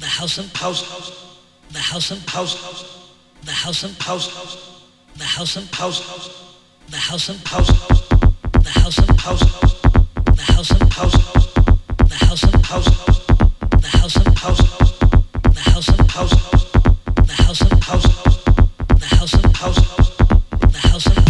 the house and house, house. the house and house, house. the house and house, house. the house and house, house. the house and house, house. the house and house, house. the house and house, house. the house and house, house. the house and house, house. the house and house, house. the house and house, house. the house and house house, the house and house.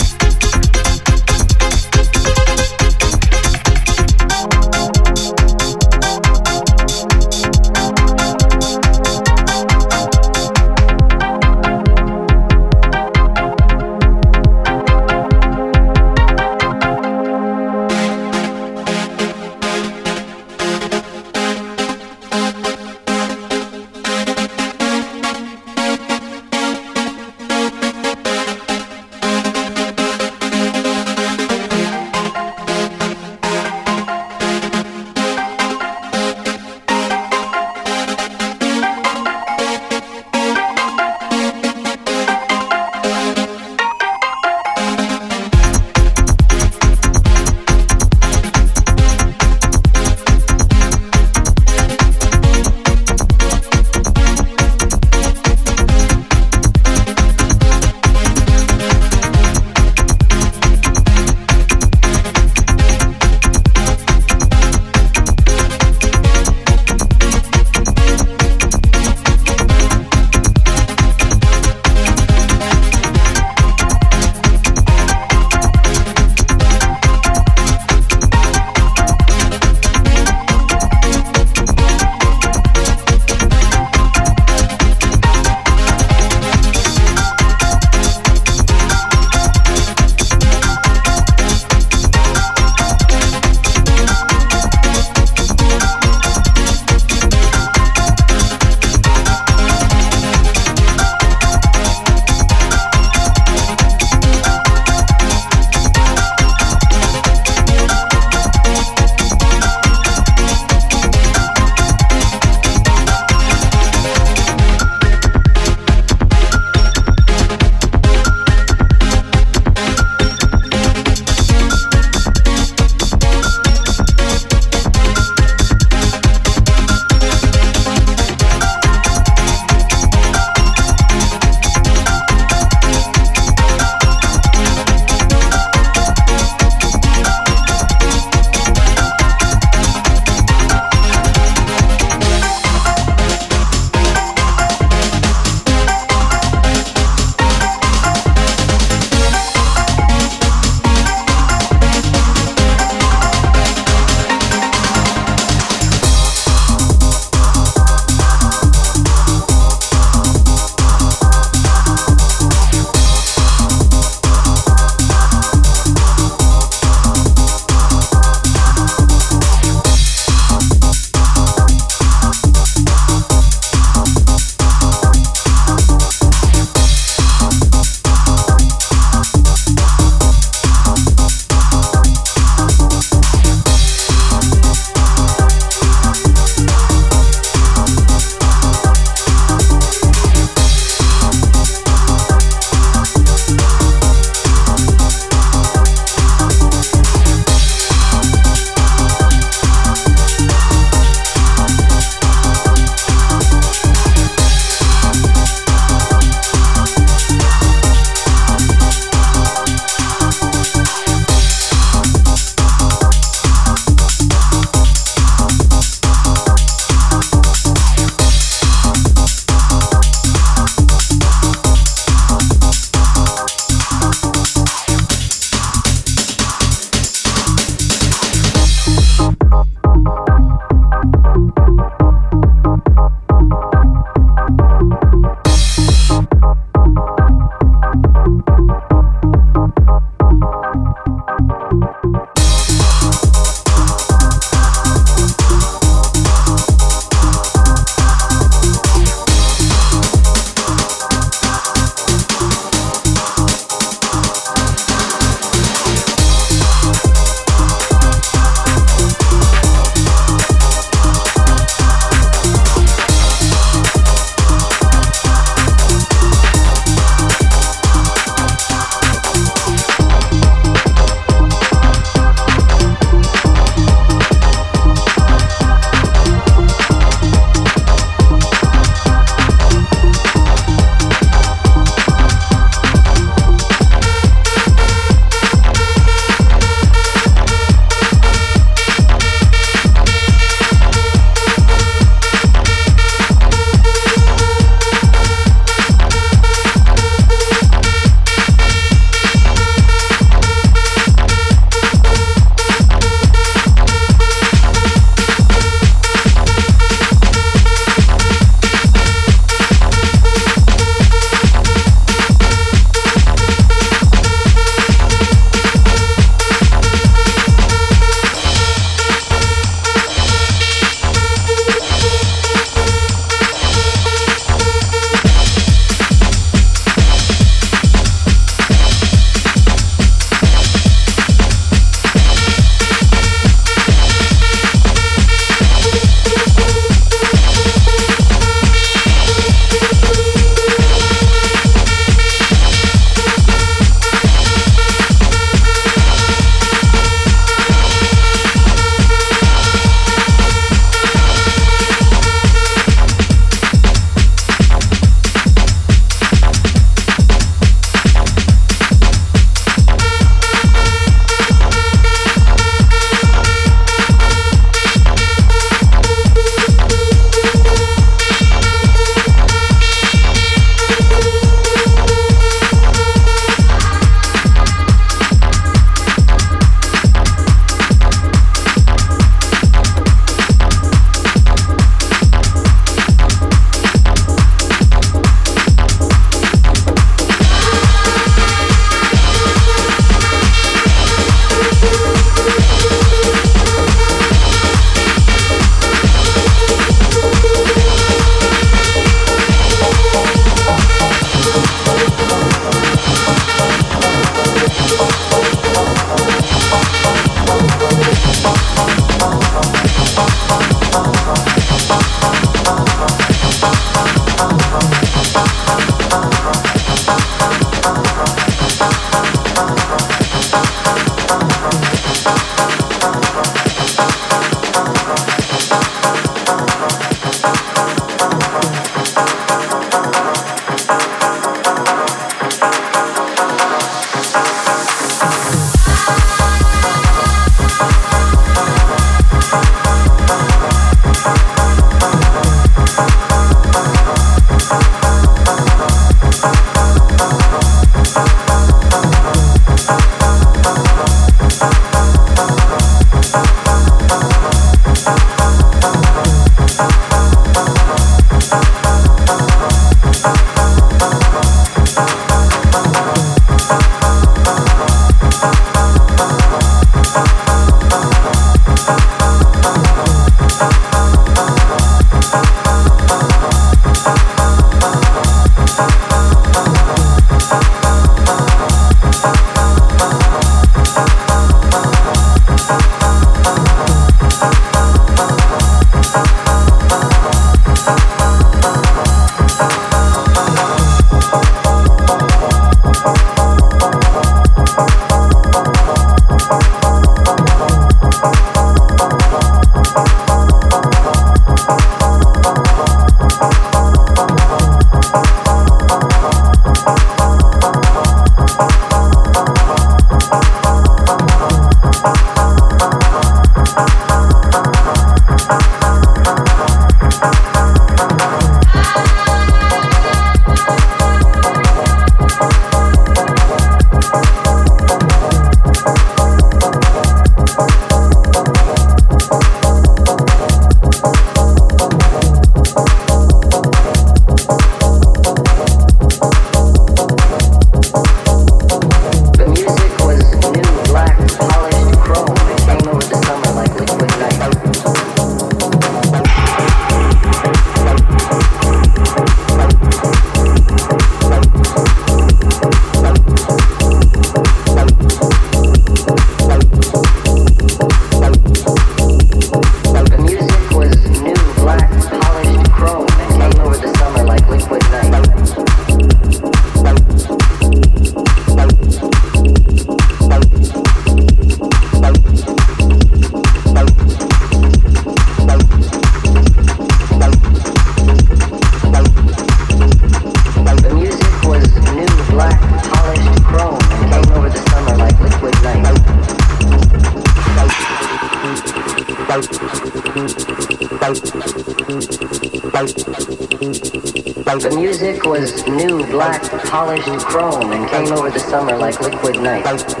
House.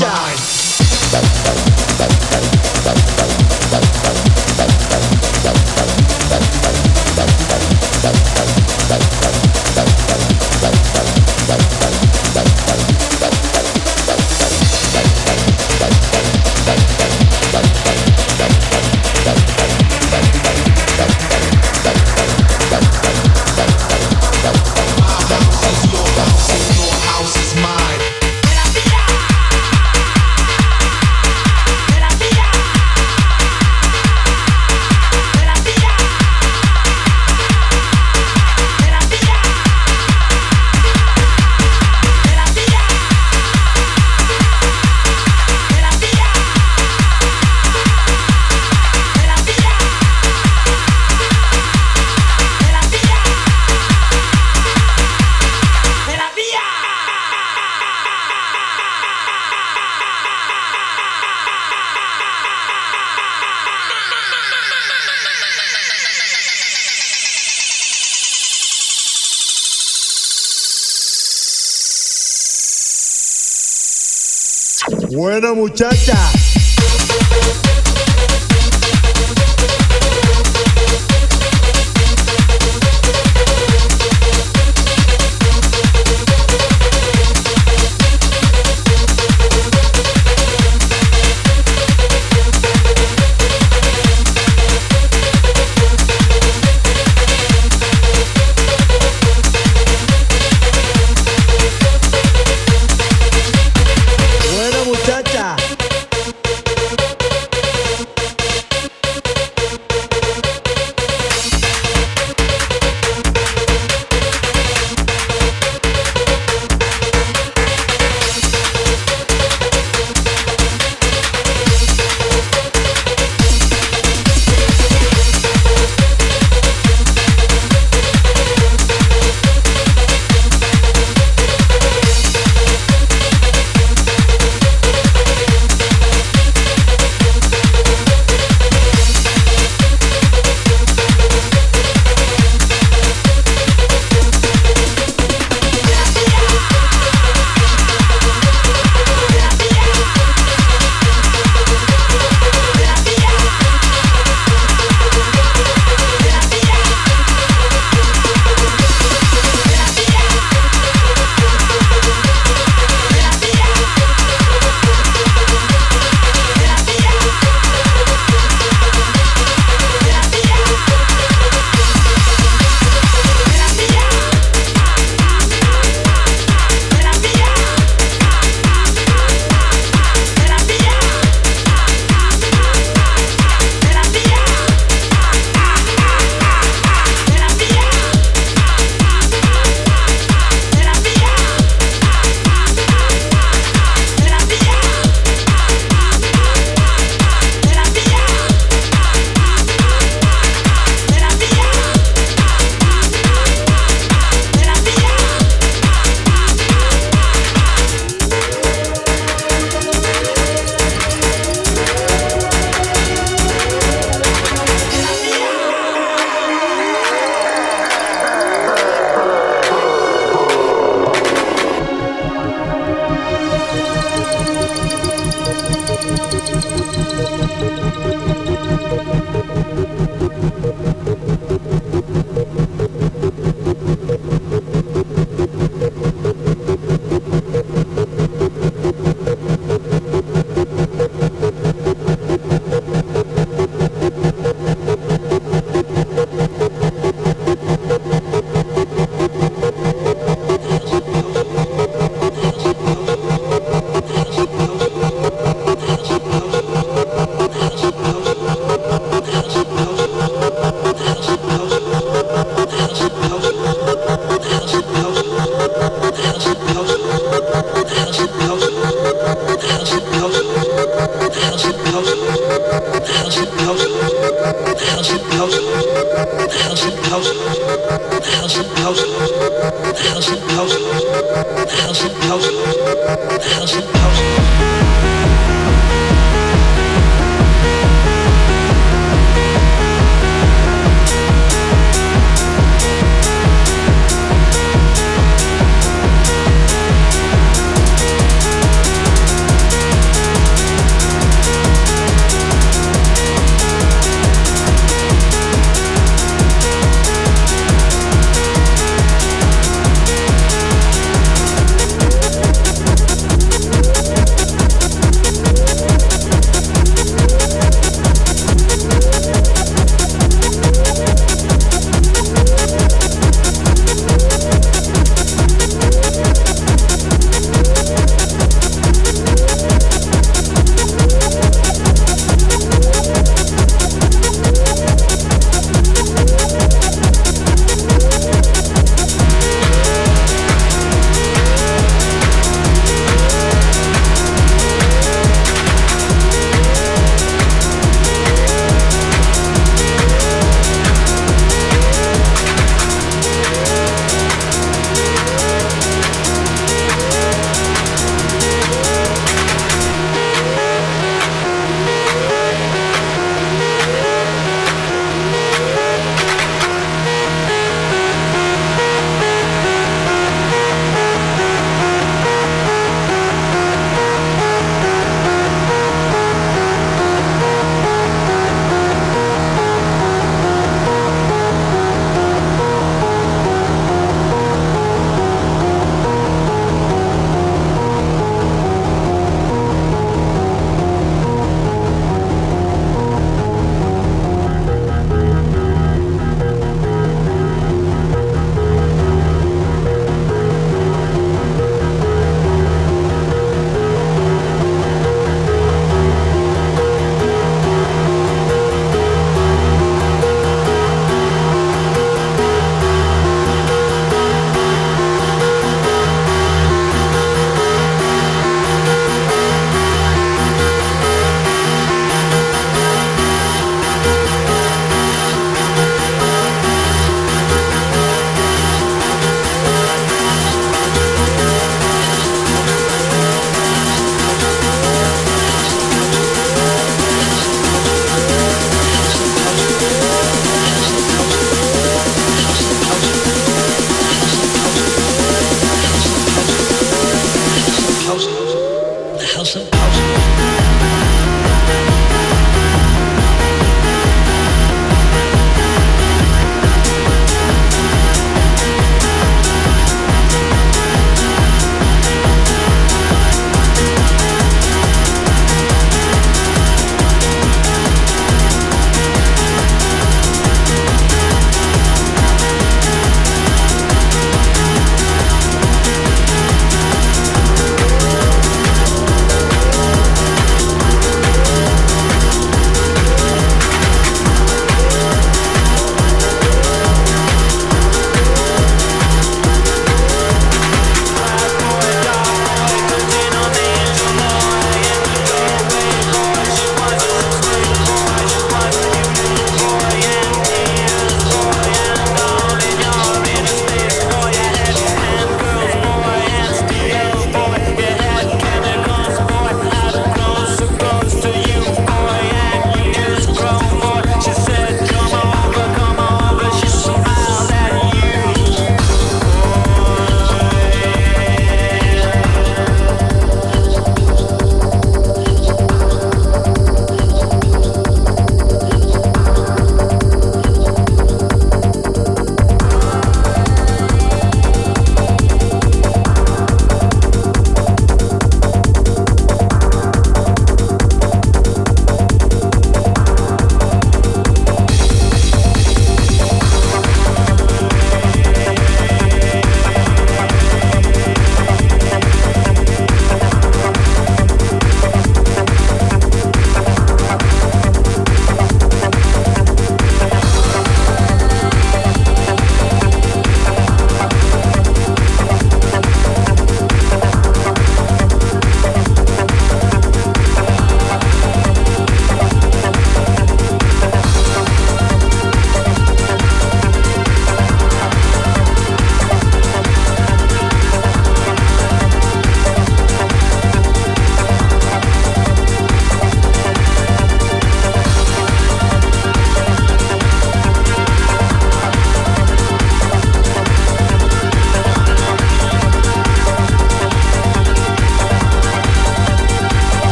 night. Bye. Buena muchacha.